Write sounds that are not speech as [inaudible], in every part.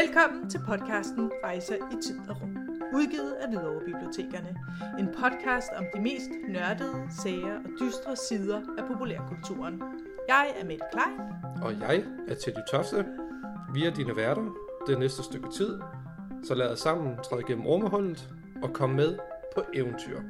Velkommen til podcasten Rejser i tid og rum, udgivet af Hvidovre Bibliotekerne. En podcast om de mest nørdede, sager og dystre sider af populærkulturen. Jeg er Mette Klein. Og jeg er Teddy Tofte. Vi er dine værter det næste stykke tid, så lad os sammen træde gennem rummehullet og komme med på eventyr.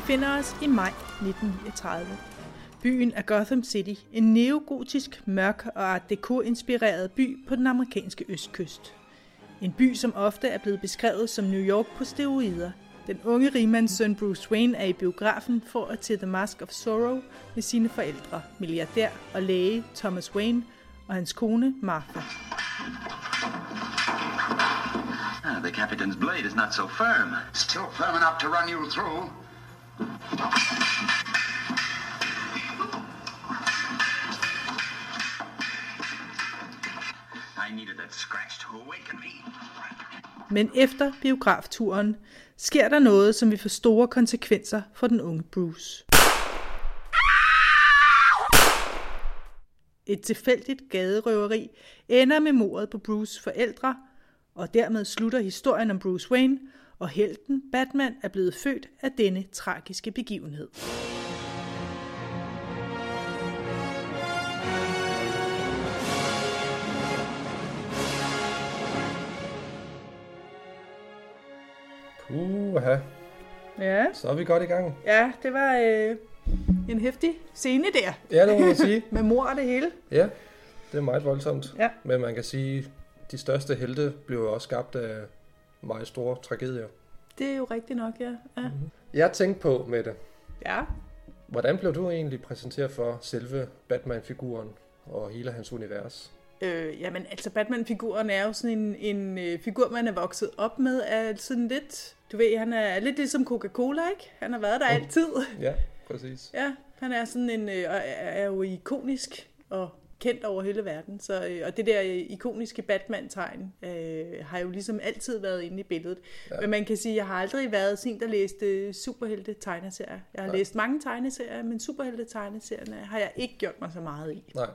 Befinder os i maj 1939. Byen er Gotham City, en neogotisk, mørk og art deco-inspireret by på den amerikanske østkyst. En by, som ofte er blevet beskrevet som New York på steroider. Den unge rigmands søn Bruce Wayne er i biografen for at til The Mask of Sorrow med sine forældre, milliardær og læge Thomas Wayne og hans kone Martha. Ah, the captain's blade is not so firm. Still firm enough to run you through. Men efter biografturen sker der noget, som vil få store konsekvenser for den unge Bruce. Et tilfældigt gaderøveri ender med mordet på Bruce forældre, og dermed slutter historien om Bruce Wayne, og helten Batman er blevet født af denne tragiske begivenhed. Puha, Ja, så er vi godt i gang. ja det var øh, en hæftig scene der, Ja, det må man sige. [laughs] med mor og det hele. Ja, det er meget voldsomt. Ja. Men man kan sige, de største helte blev også skabt af meget store tragedier. Det er jo rigtigt nok, ja. Ja, Jeg tænkte på, Mette, ja. hvordan blev du egentlig præsenteret for selve Batman-figuren og hele hans univers? Øh, jamen, altså Batman-figuren er jo sådan en, en øh, figur, man er vokset op med, er sådan lidt, du ved, han er lidt ligesom Coca-Cola, ikke? Han har været der altid. Ja, præcis. Ja, han er sådan en, øh, og er, er jo ikonisk og kendt over hele verden. Så, øh, og det der øh, ikoniske Batman-tegn øh, har jo ligesom altid været inde i billedet. Ja. Men man kan sige, at jeg har aldrig været sådan der læste superhelte tegneserier. Jeg har Nej. læst mange tegneserier, men superhelte tegneserierne har jeg ikke gjort mig så meget i. Nej.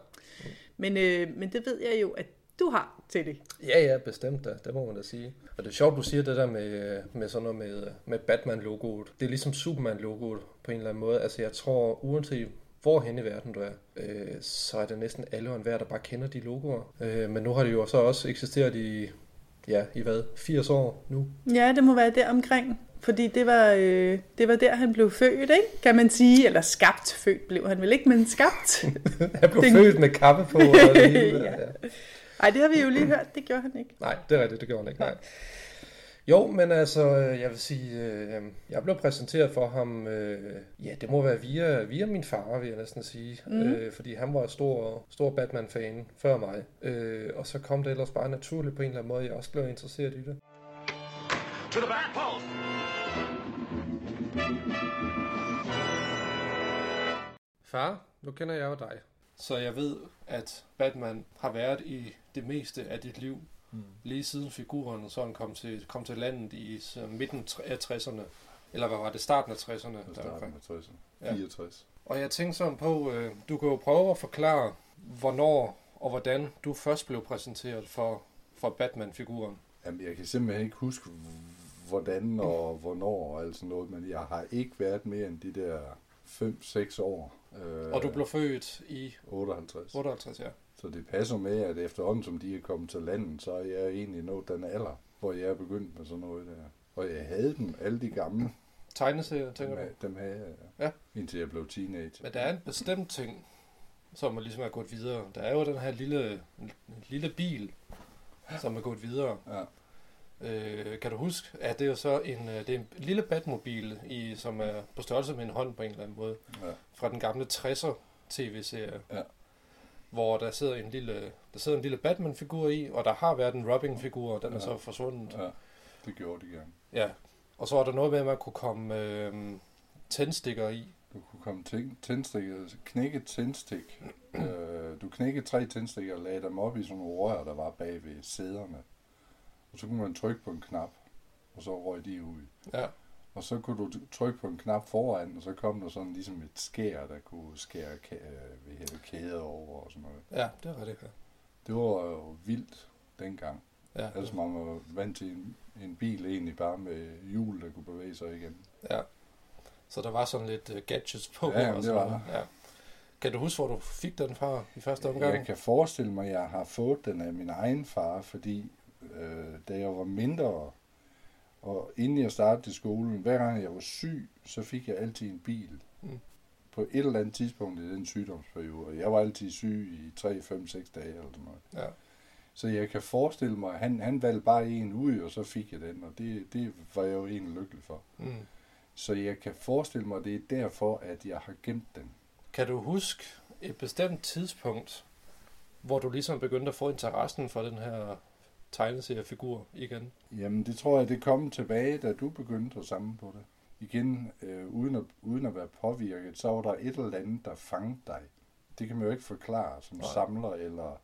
Men, øh, men det ved jeg jo, at du har til det. Ja, ja, bestemt da. Det må man da sige. Og det er sjovt, du siger det der med, med sådan noget med, med Batman-logoet. Det er ligesom Superman-logoet på en eller anden måde. Altså jeg tror, uanset hvorhen i verden du er, øh, så er det næsten alle og enhver, der bare kender de logoer. Øh, men nu har det jo så også eksisteret i, ja, i hvad, 80 år nu. Ja, det må være der omkring. Fordi det var, øh, det var der, han blev født, ikke? kan man sige. Eller skabt. Født blev han vel ikke, men skabt. [laughs] Han blev Den- født med kappe på. Og det [laughs] hele. Ja. ja. Ej, det har vi jo lige hørt. Det gjorde han ikke. Nej, det er rigtigt, det gjorde han ikke. Nej. Jo, men altså, øh, jeg vil sige, øh, jeg blev præsenteret for ham, øh, ja, det må være via, via min far, vil jeg næsten sige, mm. øh, fordi han var stor, stor Batman-fan før mig, øh, og så kom det ellers bare naturligt på en eller anden måde, jeg også blev interesseret i det. To the back post! Far, nu kender jeg jo dig, så jeg ved, at Batman har været i det meste af dit liv, mm. lige siden figuren sådan kom til, kom til landet i så midten af 60'erne, eller hvad var det, starten af 60'erne? Fra starten af 60'erne. Ja. 64. Og jeg tænkte sådan på, øh, du kan jo prøve at forklare, hvornår og hvordan du først blev præsenteret for, for Batman-figuren. Jamen, jeg kan simpelthen ikke huske, hvordan og hvornår og alt sådan noget, men jeg har ikke været mere end de der 5-6 år. Øh, Og du blev født i 58. 58, ja. Så det passer med, at efterhånden som de er kommet til landet, så er jeg egentlig nået den alder, hvor jeg er begyndt med sådan noget der. Og jeg havde dem, alle de gamle. Tegneserier, tænker Dem, du? dem havde jeg, Ja. indtil jeg blev teenager. Men der er en bestemt ting, som er ligesom er gået videre. Der er jo den her lille, lille bil, som er gået videre. Ja. Øh, kan du huske, at det er jo så en, øh, det er en lille Batmobil, i, som er på størrelse med en hånd på en eller anden måde, Ja. fra den gamle 60'er tv-serie, Ja. hvor der sidder en lille, der sidder en lille Batman-figur i, og der har været en Robin-figur, og den er Ja. så forsvundet. ja, det gjorde de gerne. Ja, og så var der noget med, at man kunne komme øh, tændstikker i. Du kunne komme tæn- tændstikker, knække tændstik. øh, du knækkede tre tændstikker og lagde dem op i sådan nogle rør, der var bag ved sæderne. Og så kunne man trykke på en knap, og så røg de ud. Ja, Og så kunne du trykke på en knap foran, og så kom der sådan ligesom et skær, der kunne skære ka- øh, det, kæder over og sådan noget. ja det er rigtigt. ja. Det var jo vildt dengang. Ja, Altså man var vant til en, en bil egentlig bare med hjul, der kunne bevæge sig igen. ja. Så der var sådan lidt uh, gadgets på. Ja, jamen, og det var noget. Ja. Kan du huske, hvor du fik den fra i første omgang? Jeg kan forestille mig, at jeg har fået den af min egen far, fordi øh, da jeg var mindre, og inden jeg startede i skolen, hver gang jeg var syg, så fik jeg altid en bil. Mm. På et eller andet tidspunkt i den sygdomsperiode, og jeg var altid syg i 3, 5, 6 dage eller sådan noget. Ja. Så jeg kan forestille mig, at han, han valgte bare en ud, og så fik jeg den, og det, det var jeg jo egentlig lykkelig for. Mm. Så jeg kan forestille mig, at det er derfor, at jeg har gemt den. Kan du huske et bestemt tidspunkt, hvor du ligesom begyndte at få interessen for den her tegneseriefigur igen? Jamen, det tror jeg, det kom tilbage, da du begyndte at samle på det. Igen, øh, uden, at, uden at være påvirket, så var der et eller andet, der fangede dig. Det kan man jo ikke forklare som Nej. Samler, eller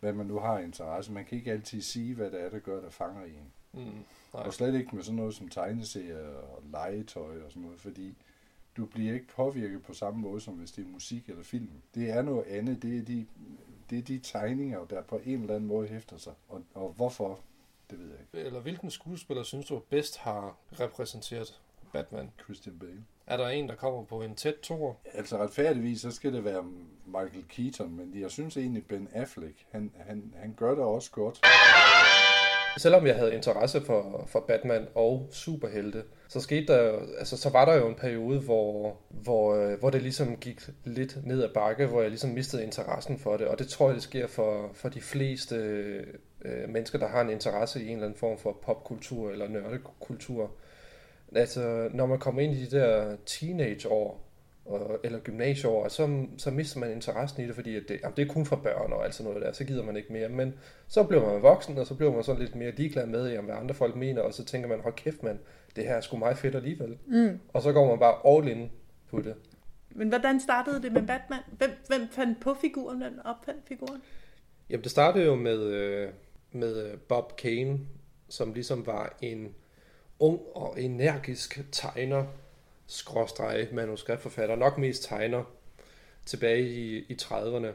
hvad man nu har interesse. Man kan ikke altid sige, hvad det er, der gør, der fanger en. Mm. Nej. Og slet ikke med sådan noget som tegneserier og legetøj og sådan noget, fordi du bliver ikke påvirket på samme måde, som hvis det er musik eller film. Det er noget andet. Det er de, det er de tegninger, der på en eller anden måde hæfter sig. Og, og hvorfor, det ved jeg ikke. Eller hvilken skuespiller synes du bedst har repræsenteret Batman? Christian Bale. Er der en, der kommer på en tæt tor? Altså retfærdigvis, så skal det være Michael Keaton, men jeg synes egentlig, Ben Affleck, han, han, han gør det også godt. Selvom jeg havde interesse for, for Batman og superhelte, så skete der jo- altså så var der jo en periode, hvor, hvor, øh, hvor det ligesom gik lidt ned ad bakke, hvor jeg ligesom mistede interessen for det, og det tror jeg, det sker for, for de fleste øh, mennesker, der har en interesse i en eller anden form for popkultur eller nørdekultur. Altså, når man kommer ind i de der teenageår, og, eller gymnasieår, så, så mister man interessen i det, fordi at det, jamen, det er kun for børn og alt sådan noget der, så gider man ikke mere. Men så bliver man voksen, og så bliver man sådan lidt mere ligeglad med, jamen, hvad andre folk mener, og så tænker man, hold kæft mand, det her er sgu meget fedt alligevel. Mm. Og så går man bare all in på det. Men hvordan startede det med Batman? Hvem, hvem fandt på figuren? Hvem opfandt figuren? Jamen, det startede jo med, øh, med øh, Bob Kane, som ligesom var en ung og energisk tegner, skråstreg manuskriptforfatter, nok mest tegner, tilbage i, i 30'erne.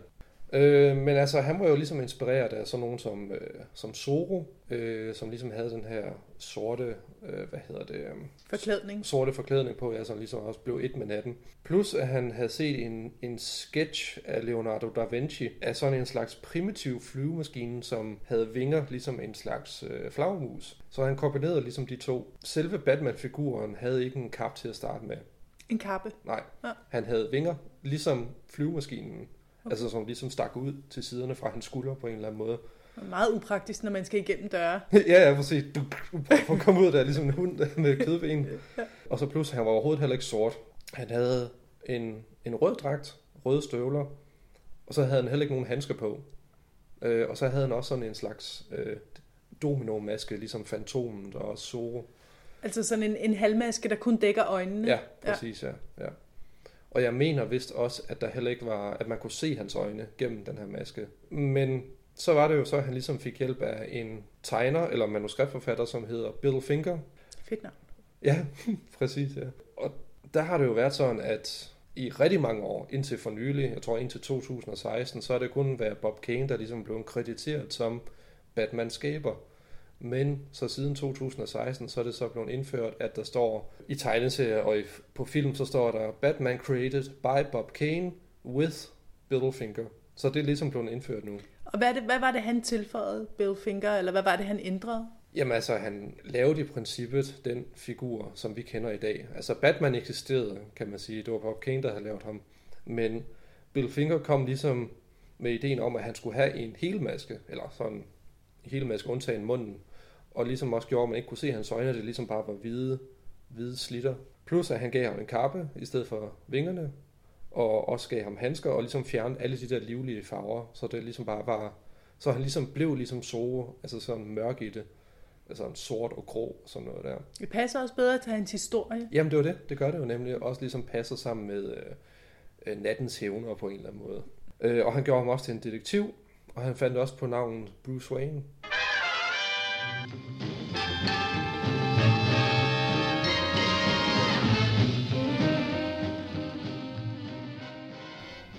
Øh, men altså, han var jo ligesom inspireret af sådan nogen som, øh, som Zorro, øh, som ligesom havde den her sorte, øh, hvad hedder det, øh, Forklædning. sorte forklædning på, ja, som ligesom også blev et med natten. Plus at han havde set en, en sketch af Leonardo da Vinci af sådan en slags primitiv flyvemaskine, som havde vinger ligesom en slags øh, flagmus. Så han kombinerede ligesom de to. Selve Batman-figuren havde ikke en kap til at starte med. En kappe. Nej, Ja. han havde vinger, ligesom flyvemaskinen. Okay. Altså som ligesom stak ud til siderne fra hans skulder på en eller anden måde. Meget upraktisk, når man skal igennem døre. [laughs] ja, ja, præcis. Du, du at komme ud der, ligesom en hund med kødben. Og så plus, han var overhovedet heller ikke sort. Han havde en, en rød dragt, røde støvler, og så havde han heller ikke nogen handsker på. Øh, og så havde han også sådan en slags øh, domino-maske, ligesom Fantomen og Zorro. Altså sådan en, en halvmaske, der kun dækker øjnene. Ja, præcis, ja. ja. Og jeg mener vist også, at der heller ikke var, at man kunne se hans øjne gennem den her maske. Men så var det jo så, at han ligesom fik hjælp af en tegner eller manuskriptforfatter, som hedder Bill Finger. Fedt navn. Ja, [laughs] præcis, ja. Og der har det jo været sådan, at i rigtig mange år, indtil for nylig, jeg tror indtil 2016, så har det kun været Bob Kane, der ligesom blev krediteret som Batman-skaber. Men så siden 2016, så er det så blevet indført, at der står i tegneserier og i, på film, så står der Batman created by Bob Kane with Bill Finger. Så det er ligesom blevet indført nu. Og hvad, er det, hvad var det, han tilføjede, Bill Finger, eller hvad var det, han ændrede? Jamen altså, han lavede i princippet den figur, som vi kender i dag. Altså, Batman eksisterede, kan man sige. Det var Bob Kane, der havde lavet ham. Men Bill Finger kom ligesom med ideen om, at han skulle have en helmaske, eller sådan en helmaske undtagen munden. og ligesom også gjorde, at man ikke kunne se hans øjne, det ligesom bare var hvide, hvide slitter. Plus at han gav ham en kappe i stedet for vingerne, og også gav ham handsker, og ligesom fjernede alle de der livlige farver, så det ligesom bare var, så han ligesom blev ligesom Zoro, altså sådan mørk i det, altså en sort og grå, sådan noget der. Det passer også bedre til hans historie. Jamen det var det, det gør det jo nemlig, også ligesom passer sammen med øh, øh, nattens hævner på en eller anden måde. Øh, og han gjorde ham også til en detektiv, og han fandt også på navnet Bruce Wayne.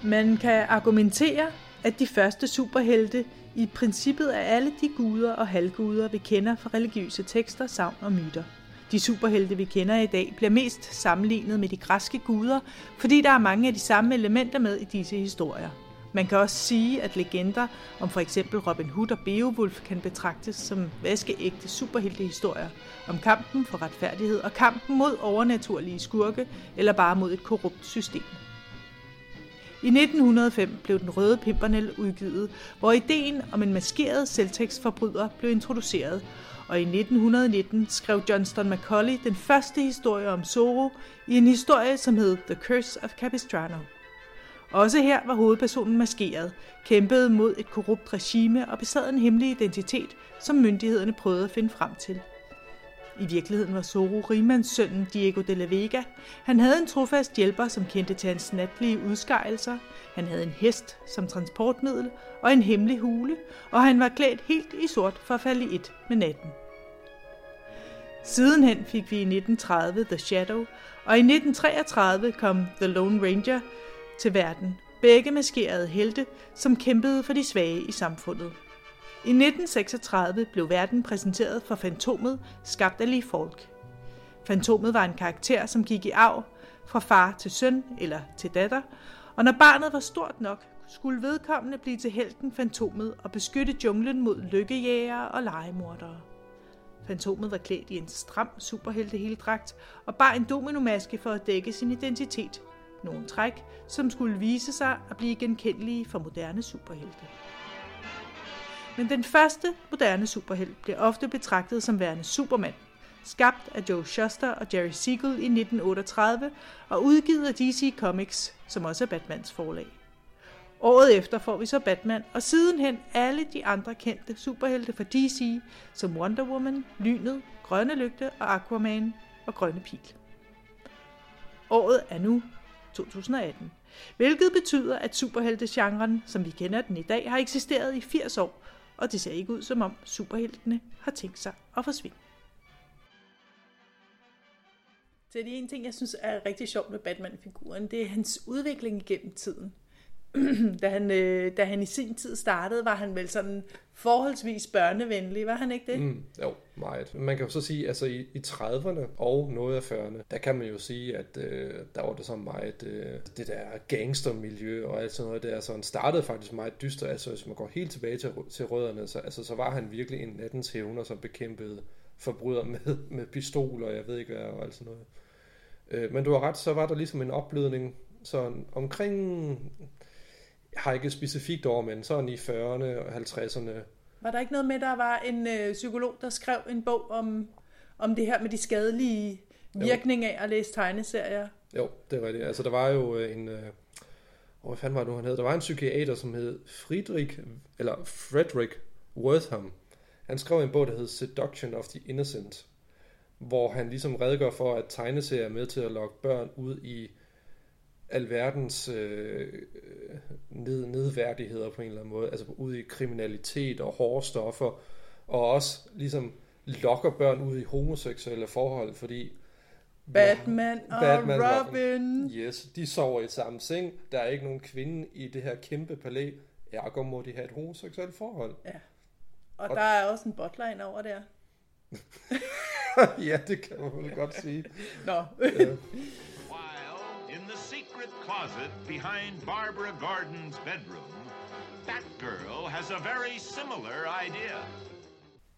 Man kan argumentere, at de første superhelte i princippet er alle de guder og halvguder, vi kender fra religiøse tekster, savn og myter. De superhelte, vi kender i dag, bliver mest sammenlignet med de græske guder, fordi der er mange af de samme elementer med i disse historier. Man kan også sige, at legender om for eksempel Robin Hood og Beowulf kan betragtes som vaskeægte superheltehistorier om kampen for retfærdighed og kampen mod overnaturlige skurke eller bare mod et korrupt system. I 1905 blev Den Røde Pimpernel udgivet, hvor ideen om en maskeret selvtægtsforbryder blev introduceret, og i 1919 skrev Johnston Macaulay den første historie om Zorro i en historie, som hed The Curse of Capistrano. Også her var hovedpersonen maskeret, kæmpede mod et korrupt regime og besad en hemmelig identitet, som myndighederne prøvede at finde frem til. I virkeligheden var Zorro rigmandssønnen Diego de la Vega. Han havde en trofast hjælper, som kendte til hans natlige udskejelser. Han havde en hest som transportmiddel og en hemmelig hule, og han var klædt helt i sort for at falde i et med natten. Sidenhen fik vi i 1930 The Shadow, og i 1933 kom The Lone Ranger til verden. Begge maskerede helte, som kæmpede for de svage i samfundet. I 1936 blev verden præsenteret for Fantomet, skabt af Lee Falk. Fantomet var en karakter, som gik i arv fra far til søn eller til datter, og når barnet var stort nok, skulle vedkommende blive til helten Fantomet og beskytte junglen mod lykkejægere og legemordere. Fantomet var klædt i en stram superhelteheldragt og bar en dominomaske for at dække sin identitet. Nogle træk, som skulle vise sig at blive genkendelige for moderne superhelte. Men den første moderne superhelt bliver ofte betragtet som værende Superman, skabt af Joe Shuster og Jerry Siegel i 1938 og udgivet af DC Comics, som også er Batmans forlag. Året efter får vi så Batman, og sidenhen alle de andre kendte superhelte fra DC, som Wonder Woman, Lynet, Grønne Lygte og Aquaman og Grønne Pil. Året er nu 2018, hvilket betyder, at superheltegenren, som vi kender den i dag, har eksisteret i 80 år, og det ser ikke ud som om superheltene har tænkt sig at forsvinde. Så det er en ting, jeg synes er rigtig sjovt med Batman-figuren, det er hans udvikling igennem tiden. [clears throat] da, han, øh, da han i sin tid startede, var han vel sådan forholdsvis børnevenlig, var han ikke det? Mm, jo, meget. Man kan jo så sige, altså i, i 30'erne og noget af 40'erne, der kan man jo sige, at øh, der var det så meget, øh, det der gangstermiljø og alt sådan noget der, så han startede faktisk meget dyster, altså hvis man går helt tilbage til, til rødderne, så, altså, så var han virkelig en nattens hævner, som bekæmpede forbryder med, [laughs] med pistoler, jeg ved ikke hvad, og alt sådan noget. Øh, men du har ret, så var der ligesom en opblødning, sådan omkring har ikke specifikt over, men sådan i 40'erne og 50'erne. Var der ikke noget med, der var en øh, psykolog, der skrev en bog om, om det her med de skadelige virkninger af at læse tegneserier? Jo, det var det. Altså, der var jo øh, en... Øh, hvad fanden var det nu, han hed? Der var en psykiater, som hed Friedrich, eller Frederick Wortham. Han skrev en bog, der hed Seduction of the Innocent, hvor han ligesom redegør for, at tegneserier er med til at lokke børn ud i alverdens øh, ned, nedværdigheder på en eller anden måde, altså ud i kriminalitet og hårde stoffer, og også ligesom lokker børn ud i homoseksuelle forhold, fordi Batman og Batman, Robin. Yes, de sover i samme seng. Der er ikke nogen kvinde i det her kæmpe palæ. Ergo må de have et homoseksuelt forhold. Ja. Og, og der er også en botline over der. [laughs] ja, det kan man vel godt sige. Nå. ja. In the secret closet behind Barbara Gordon's bedroom, Batgirl has a very similar idea.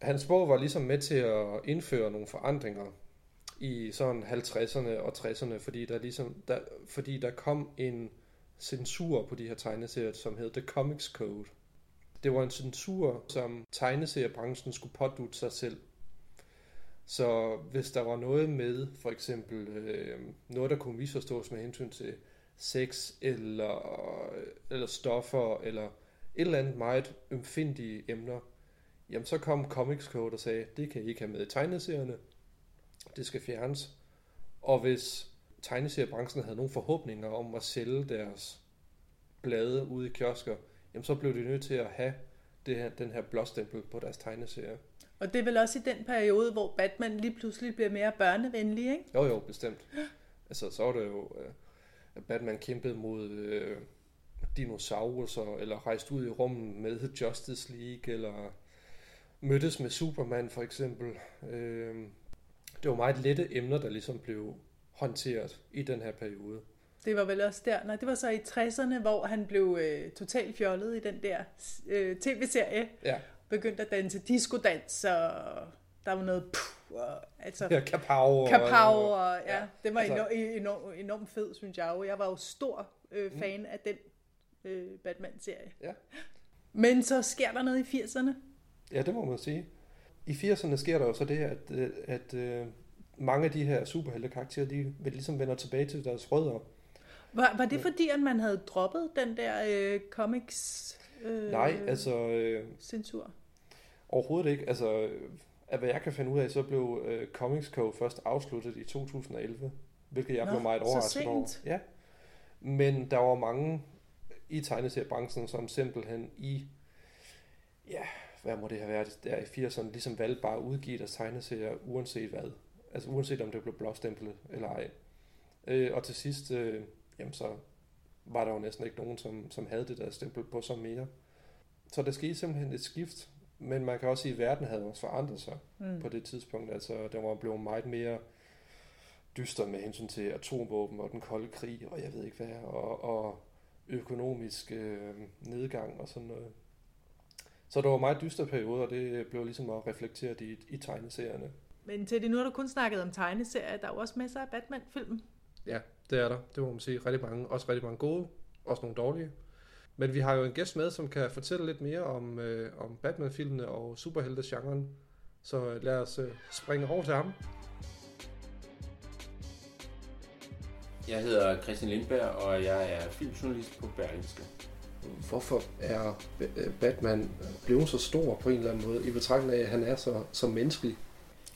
Hans bog var ligesom med til at indføre nogle forandringer i sådan 50'erne og 60'erne, fordi der ligesom der, fordi der kom en censur på de her tegneserier, som hed The Comics Code. Det var en censur, som tegneseriebranchen skulle pådute sig selv. Så hvis der var noget med, for eksempel øh, noget, der kunne misforstås med hensyn til sex eller, eller stoffer eller et eller andet meget ømfindige emner, jamen så kom Comics Code og sagde, det kan I ikke have med i tegneserierne, det skal fjernes. Og hvis tegneseriebranchen havde nogle forhåbninger om at sælge deres blade ude i kiosker, jamen så blev de nødt til at have det her, den her blåstempel på deres tegneserier. Og det er vel også i den periode, hvor Batman lige pludselig bliver mere børnevenlig, ikke? Jo, jo, bestemt. Altså, så var det jo, øh, at Batman kæmpede mod øh, dinosaurer, eller rejste ud i rummet med Justice League, eller mødtes med Superman for eksempel. Øh, det var meget lette emner, der ligesom blev håndteret i den her periode. Det var vel også der, nej, det var så i 60'erne, hvor han blev øh, totalt fjollet i den der øh, tv-serie. Ja. Begyndte at danse disco-dans, og der var noget puh, og, altså, Ja, kapav. og- kapav, og ja, ja, det var altså- enormt, enormt, enormt fed, synes jeg jo. Jeg var jo stor øh, fan mm. af den øh, Batman-serie. Ja. Men så sker der noget i 80'erne. Ja, det må man sige. I 80'erne sker der jo så det, at, øh, at øh, mange af de her superhelte-karakterer, de vil ligesom vender tilbage til deres rødder. Var, var det fordi, at man havde droppet den der øh, comics øh, Nej, altså øh, censur? overhovedet ikke. Altså, af hvad jeg kan finde ud af, så blev øh, Comics Code først afsluttet i 2011, hvilket jeg Nå, blev meget overrasket over. Ja. Men der var mange i tegneseriebranchen, som simpelthen i, ja, hvad må det have været, der i 80'erne, ligesom valgte bare at udgive deres tegneserier, uanset hvad. Altså uanset om det blev blåstemplet eller ej. Øh, og til sidst, øh, jamen så var der jo næsten ikke nogen, som, som havde det der stempel på sig mere. Så der skete simpelthen et skift, men man kan også sige, at verden havde også forandret sig mm. på det tidspunkt. Altså, der var blevet meget mere dyster med hensyn til atomvåben og den kolde krig, og jeg ved ikke hvad, og, og økonomisk øh, nedgang og sådan noget. Så der var meget dyster periode, og det blev ligesom at reflekteret i, i tegneserierne. Men til det nu har du kun snakket om tegneserier. Der er jo også masser af Batman-film. Ja, det er der. Det må man sige. Rigtig mange, også rigtig mange gode, også nogle dårlige. Men vi har jo en gæst med, som kan fortælle lidt mere om, øh, om Batman-filmene og superhelte-genren. Så lad os øh, springe over til ham. Jeg hedder Christian Lindberg, og jeg er filmjournalist på Berlingske. Hvorfor er øh, Batman blevet så stor på en eller anden måde, i betragtning af, at han er så, så menneskelig?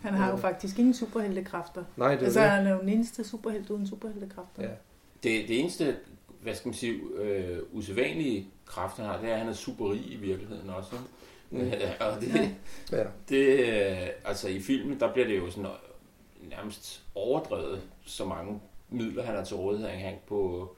Han har jo faktisk ingen superheltekræfter. Nej, det er Altså, det. han er jo den eneste superhelt uden superheltekræfter. Ja. Det, det eneste, hvad skal man sige, øh, usædvanlige kraft, han har, det er, at han er super rig i virkeligheden også. Mm. [laughs] og det, Ja. det, øh, altså i filmen, der bliver det jo sådan øh, nærmest overdrevet, så mange midler, han har til rådighed. Han på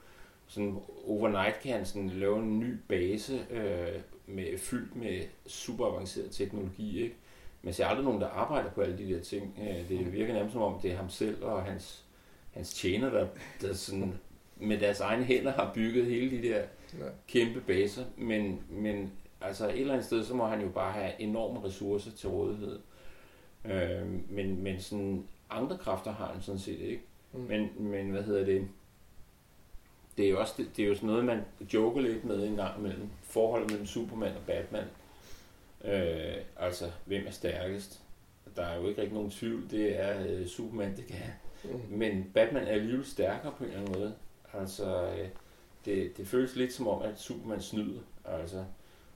sådan overnight kan han sådan lave en ny base øh, med, fyldt med super avanceret teknologi, ikke? Men jeg ser aldrig nogen, der arbejder på alle de der ting. Øh, Det virker nærmest som om, det er ham selv og hans, hans tjener, der, der sådan med deres egne hænder har bygget hele de der Ja. kæmpe baser. Men, men altså et eller andet sted, så må han jo bare have enorme ressourcer til rådighed. Øh, men, men sådan andre kræfter har han sådan set ikke. Mm. Men, men hvad hedder det? Det er jo også det, det er jo sådan noget, man joker lidt med en gang imellem. Forholdet mellem Superman og Batman. Øh, altså, hvem er stærkest? Der er jo ikke rigtig nogen tvivl. Det er øh, Superman, det kan. Mm. Men Batman er alligevel stærkere på en eller anden måde. Altså, øh, det, det føles lidt som om, at Superman snyder. Altså,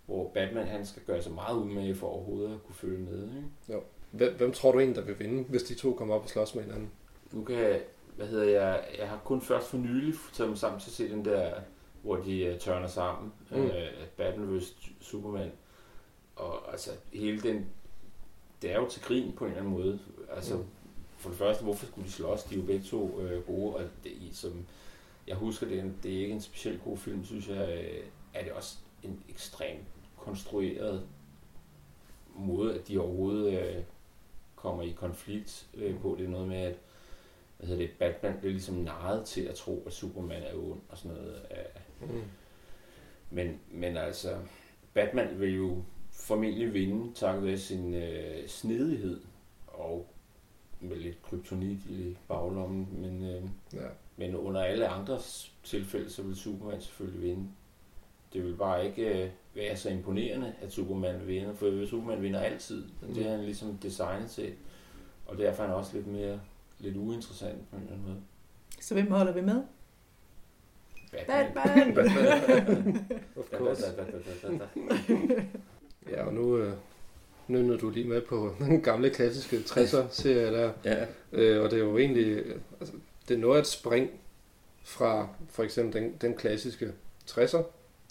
hvor Batman han skal gøre sig meget umage for overhovedet at kunne følge med. Ikke? Hvem, hvem tror du egentlig, der vil vinde, hvis de to kommer op og slås med hinanden? Nu kan jeg, hvad hedder jeg, jeg har kun først for nylig taget mig sammen til at se den der, hvor de uh, tørner sammen, Mm. mm. uh, Batman vs. Superman. Og altså, hele den, det er jo til grin på en eller anden måde. Altså, Mm. for det første, hvorfor skulle de slås? De er jo begge to uh, gode, og det, som jeg husker, det er, en, det er ikke en specielt god film, synes jeg, øh, er det også en ekstremt konstrueret måde, at de overhovedet øh, kommer i konflikt øh, på. Det er noget med, at hvad hedder det, Batman bliver ligesom narret til at tro, at Superman er ond og sådan noget. Øh, Mm. men, men altså, Batman vil jo formentlig vinde takket være sin øh, snedighed og med lidt kryptonit i baglommen, men, øh, Ja. men under alle andres tilfælde, så vil Superman selvfølgelig vinde. Det vil bare ikke øh, være så imponerende, at Superman vinder, for Superman vinder altid. Mm. Det er han ligesom designet til. Og derfor er han også lidt mere lidt uinteressant på en eller anden måde. Så hvem holder vi med? Batman. Batman! [laughs] [laughs] Of Da, da, course. Ja, og nu, øh, nu du lige med på [laughs] den gamle klassiske 60'er-serie der. Ja, Øh, og det er jo egentlig, øh, altså, det er noget af et spring fra for eksempel den, den klassiske 60'er,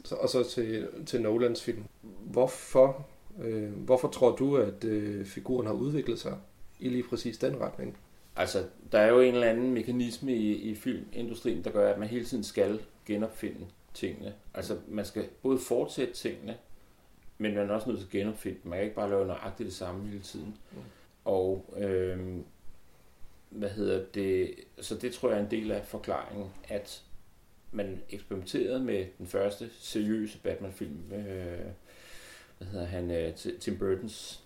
så- og så til, til Nolans film. Hvorfor, øh, hvorfor tror du, at øh, figuren har udviklet sig i lige præcis den retning? Altså, der er jo en eller anden mekanisme i, i filmindustrien, der gør, at man hele tiden skal genopfinde tingene. Altså, man skal både fortsætte tingene, men man er også nødt til at genopfinde dem. Man kan ikke bare lave nøjagtigt det samme hele tiden. Mm. Og, øhm, hvad hedder det, så det tror jeg er en del af forklaringen, at man eksperimenterede med den første seriøse Batman-film, øh, hvad hedder han, øh, Ti- Tim Burtons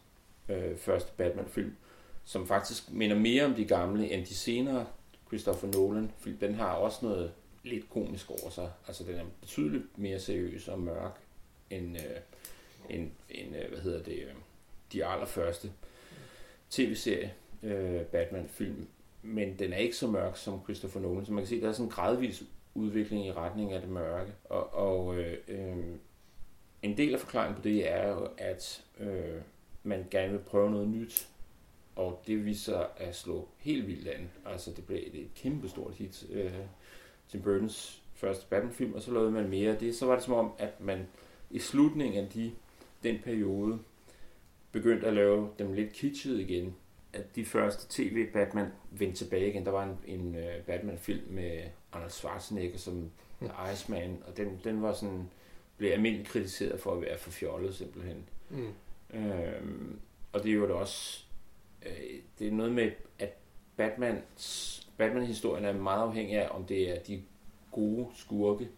øh, første Batman-film, som faktisk minder mere om de gamle end de senere Christopher Nolan film. Den har også noget lidt komisk over sig. Altså den er betydeligt mere seriøs og mørk end, øh, en, en øh, hvad hedder det, øh, de allerførste tv-serie øh, Batman-film. Men den er ikke så mørk som Christopher Nolan, så man kan se, at der er sådan en gradvis udvikling i retning af det mørke. Og, og øh, øh, en del af forklaringen på det er jo, at øh, man gerne vil prøve noget nyt, og det viste sig at slå helt vildt an. Altså det blev et kæmpestort hit. Øh, Tim Burtons første Batman-film, og så lavede man mere af det. Så var det som om, at man i slutningen af de, den periode begyndte at lave dem lidt kitschet igen. At de første tv-Batman vendte tilbage igen. Der var en, en uh, Batman-film med Arnold Schwarzenegger som The Iceman, og den, den var sådan, blev almindeligt kritiseret for at være for fjollet simpelthen. Mm. Øhm, og det er jo da også, øh, det er noget med, at Batmans, Batman-historien er meget afhængig af, om det er de gode skurke,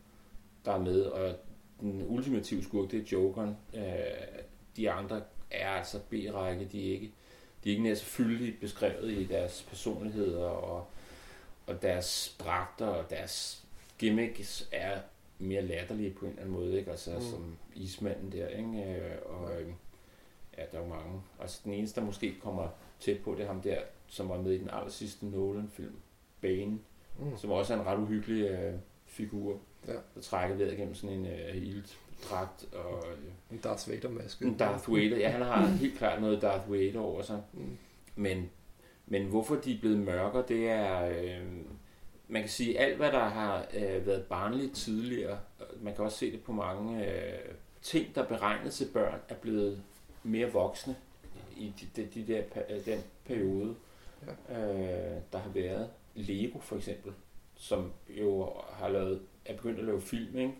der er med, og den ultimative skurk, det er Jokeren. Øh, de andre er altså B-række, de er ikke, de er ikke nær så fyldigt beskrevet i deres personligheder, og, og deres dragter og deres gimmicks er mere latterlige på en eller anden måde, ikke? Altså Mm. som ismanden der, ikke? Øh, Og øh, ja, der er jo mange. Altså den eneste, der måske kommer tæt på, det er ham der, som var med i den aller sidste Nolan-film, Bane, Mm. som også er en ret uhyggelig øh, figur, Ja. der trækker ved gennem sådan en øh, iltdragt og øh, En Darth Vader-maske. en Darth Vader. Ja, han har helt klart noget Darth Vader over sig. Mm. Men, men hvorfor de er blevet mørkere, det er... Øh, man kan sige, alt hvad der har øh, været barnligt tidligere, øh, man kan også se det på mange øh, ting, der er beregnet til børn, er blevet mere voksne i de, de, de der, øh, den periode, ja. øh, der har været. Lego for eksempel, som jo har lavet, er begyndt at lave film, ikke?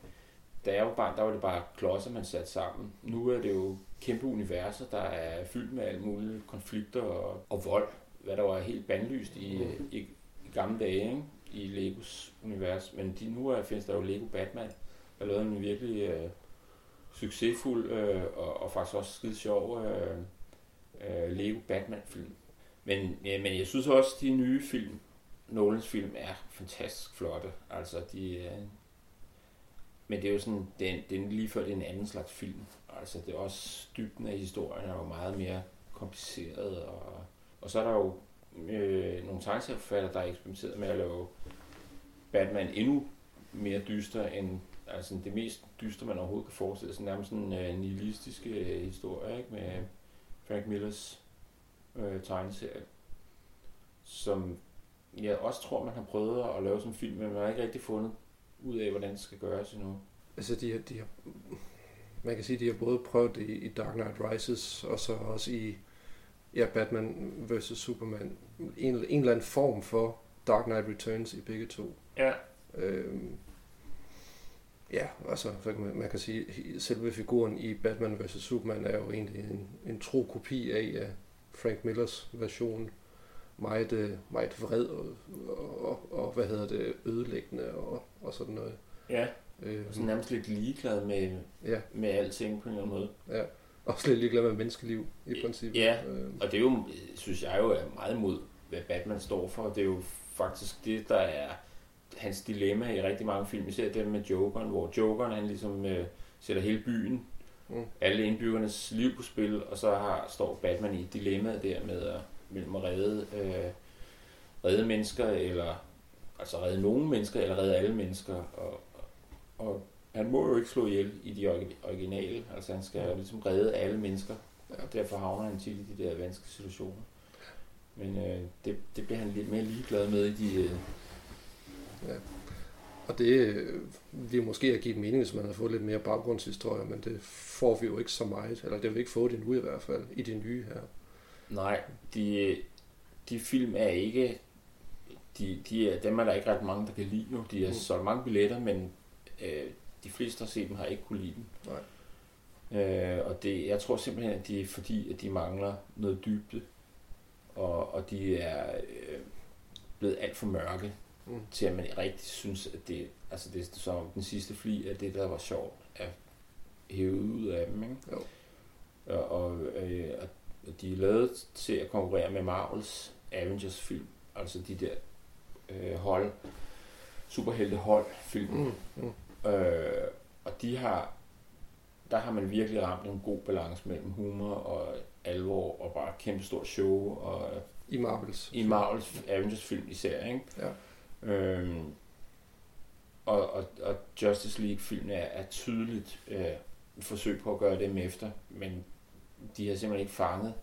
Da jeg var barn, der var det bare klodser, man satte sammen. Nu er det jo kæmpe universer, der er fyldt med alle mulige konflikter og, og vold, hvad der var helt bandlyst i, i, i gamle dage, ikke? i Legos univers. Men de, nu er, findes der jo Lego Batman, der lavede en virkelig øh, succesfuld øh, og, og faktisk også skide sjov øh, øh, Lego Batman-film. Men, ja, men jeg synes også, de nye film, Nolans film, er fantastisk flotte. Altså, de, øh, men det er jo sådan, den, den lige før det er en anden slags film. Altså, det er også dybden af historien er jo meget mere kompliceret. Og, og så er der jo øh, nogle tegneserieforfattere, der har eksperimenteret med at lave Batman endnu mere dyster end altså det mest dystre, man overhovedet kan forestille sig. Nærmest sådan en øh, nihilistisk øh, historie, ikke? Med Frank Millers øh, tegneserie, som jeg også tror, man har prøvet at lave som en film, men man har ikke rigtig fundet ud af, hvordan det skal gøres endnu. Altså, de har, de har, man kan sige, de har både prøvet det i, i Dark Knight Rises, og så også i ja, Batman vs. Superman. En, en eller anden form for Dark Knight Returns i begge to. Ja. Øhm, ja, altså, hvad kan man, man kan sige, selve figuren i Batman vs. Superman er jo egentlig en, en tro kopi af, af Frank Millers version. Meget, øh, meget vred og, og, og, og, hvad hedder det, ødelæggende og, og sådan noget. Ja, Øhm, sådan nærmest lidt ligeglad med, ja, med alting på en eller anden måde. ja. Også lidt ligeglad med menneskeliv i princippet. Ja. Øhm, Og det er jo, synes jeg jo, er meget imod, hvad Batman står for. Det er jo faktisk det, der er hans dilemma i rigtig mange film. Især dem med Jokeren, hvor Jokeren han ligesom øh, sætter hele byen, Mm. alle indbyggernes liv på spil, og så har, står Batman i dilemmaet der med at mellem at redde, øh, redde mennesker, eller altså redde nogle mennesker, eller redde alle mennesker. Og, og han må jo ikke slå ihjel i de originale, altså han skal jo ligesom redde alle mennesker, og derfor havner han tit i de der vanskelige situationer. Men øh, det, det bliver han lidt mere ligeglad med i de... Øh, Og det øh, ville måske have givet mening, hvis man havde fået lidt mere baggrundshistorie, men det får vi jo ikke så meget, eller det har vi ikke fået nu i hvert fald, i det nye her. Nej, de, de film er ikke... De, de er, dem er der ikke ret mange, der kan lide nu. De har Mm. solgt mange billetter, men øh, de fleste, der har set dem, har ikke kunne lide dem. Nej. Øh, og det, jeg tror simpelthen, at det er fordi, at de mangler noget dybde. Og, og de er øh, blevet alt for mørke, Mm. til at man rigtig synes, at det, altså det er som om den sidste fli af det, der var sjovt, er hævet ud af dem. Ikke? Jo. Og, og, øh, og de er lavet til at konkurrere med Marvels Avengers film, altså de der øh, hold, superhelte hold film. Mm, mm. Øh, og de har, der har man virkelig ramt en god balance mellem humor og alvor og bare et kæmpe stort show og I Marvels. i Marvels Avengers film især, ikke? Ja. Øhm, og, og, og Justice League filmen er, er tydeligt øh, et forsøg på at gøre dem efter, men de har simpelthen ikke fanget.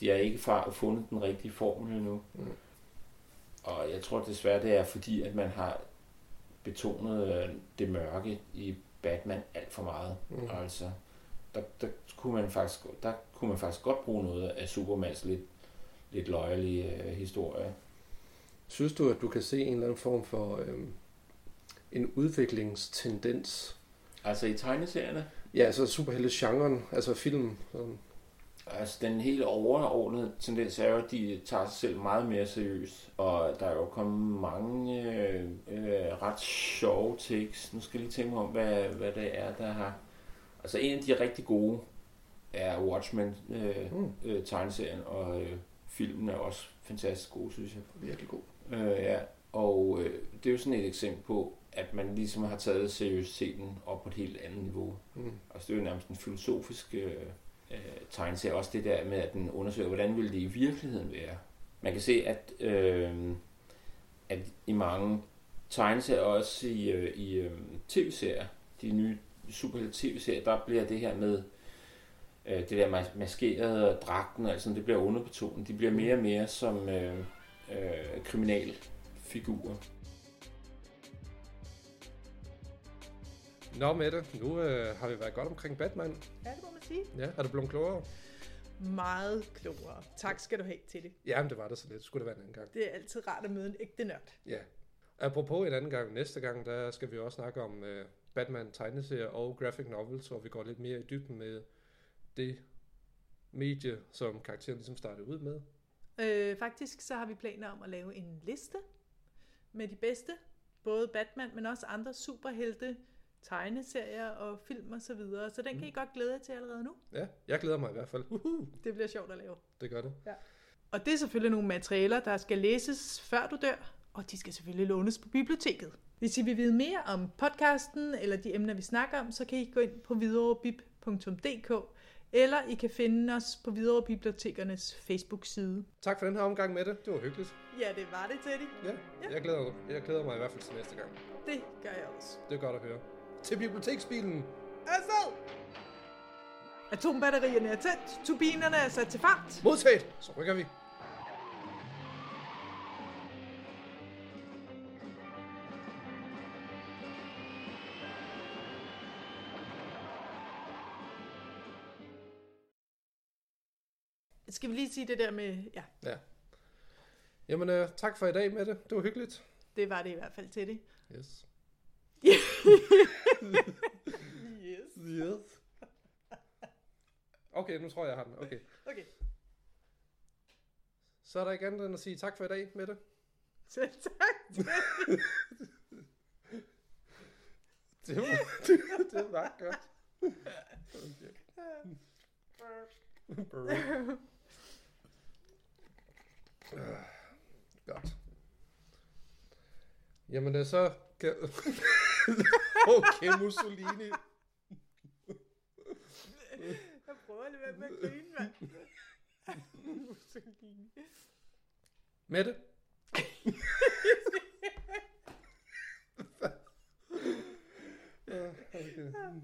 De har ikke fundet den rigtige formel endnu. Mm. Og jeg tror desværre, det er fordi, at man har betonet øh, det mørke i Batman alt for meget. Mm. Altså, der, der, kunne man faktisk, der kunne man faktisk godt bruge noget af Supermans lidt, lidt løjerlige øh, historie. Synes du, at du kan se en eller anden form for øhm, en udviklingstendens? Altså i tegneserierne, Ja, altså superhelte-genren, altså film. Sådan. altså den helt overordnede tendens er jo, at de tager sig selv meget mere seriøst. Og der er jo kommet mange øh, øh, ret sjove takes. Nu skal jeg lige tænke mig om, hvad, hvad det er, der har... Altså en af de rigtig gode er Watchmen øh, Mm. øh, tegneserien, og øh, filmen er også fantastisk god, synes jeg. Virkelig god. Øh, ja, og øh, det er jo sådan et eksempel på, at man ligesom har taget seriøsiteten op på et helt andet niveau. Mm. Altså det er jo nærmest en filosofisk øh, øh, tegneserie. Også det der med, at den undersøger, hvordan ville det i virkeligheden være. Man kan se, at, øh, at i mange tegneserier, også i, øh, i øh, tv-serier, de nye superhelte tv-serier, der bliver det her med øh, det der mas- maskerede og dragten, altså det bliver underbetonet. De bliver mere og mere som øh, øh, kriminalfigurer. Nå Mette, nu øh, har vi været godt omkring Batman. Ja, det må man sige. Ja, er du blevet klogere? Meget klogere. Tak skal du have til det. Jamen, det var det så lidt. Skulle det være en anden gang. Det er altid rart at møde en ægte nørd. Ja. Apropos en anden gang, næste gang, der skal vi også snakke om øh, Batman tegneserie og graphic novels, hvor vi går lidt mere i dybden med det medie, som karakteren ligesom startede ud med. Øh, faktisk så har vi planer om at lave en liste med de bedste, både Batman, men også andre superhelte, tegneserier og film og så videre. Så den kan I godt glæde jer til allerede nu. Ja, jeg glæder mig i hvert fald. Uhuh, Det bliver sjovt at lave. det gør det. Og det er selvfølgelig nogle materialer, der skal læses før du dør, og de skal selvfølgelig lånes på biblioteket. Hvis I vil vide mere om podcasten eller de emner, vi snakker om, så kan I gå ind på videorebib.dk, eller I kan finde os på Hvidovre Bibliotekernes Facebook-side. Tak for den her omgang med det. Det var hyggeligt. Ja, det var det, Teddy. Ja, jeg glæder, jeg glæder mig i hvert fald til næste gang. Det gør jeg også. Det er godt at høre. Til biblioteksbilen. Altså! Atombatterierne er tændt, turbinerne er sat til fart. Modtaget. Så rykker vi. Skal vi lige sige det der med... Ja, Ja. Jamen, øh, tak for i dag med det. Det var hyggeligt. det var det i hvert fald til det. Yes. Yes. Yes. Okay, nu tror jeg, jeg har den. Okay. Okay. Så er der ikke andet end at sige tak for i dag, Mette. Selv tak. [laughs] Det var, det, [laughs] det var godt. Okay. Godt. Jamen det er så... Kan... [laughs] okay, Mussolini. Jeg prøver at lade med at grine, mand. Mussolini. Mette? [laughs] ja, okay. Ah.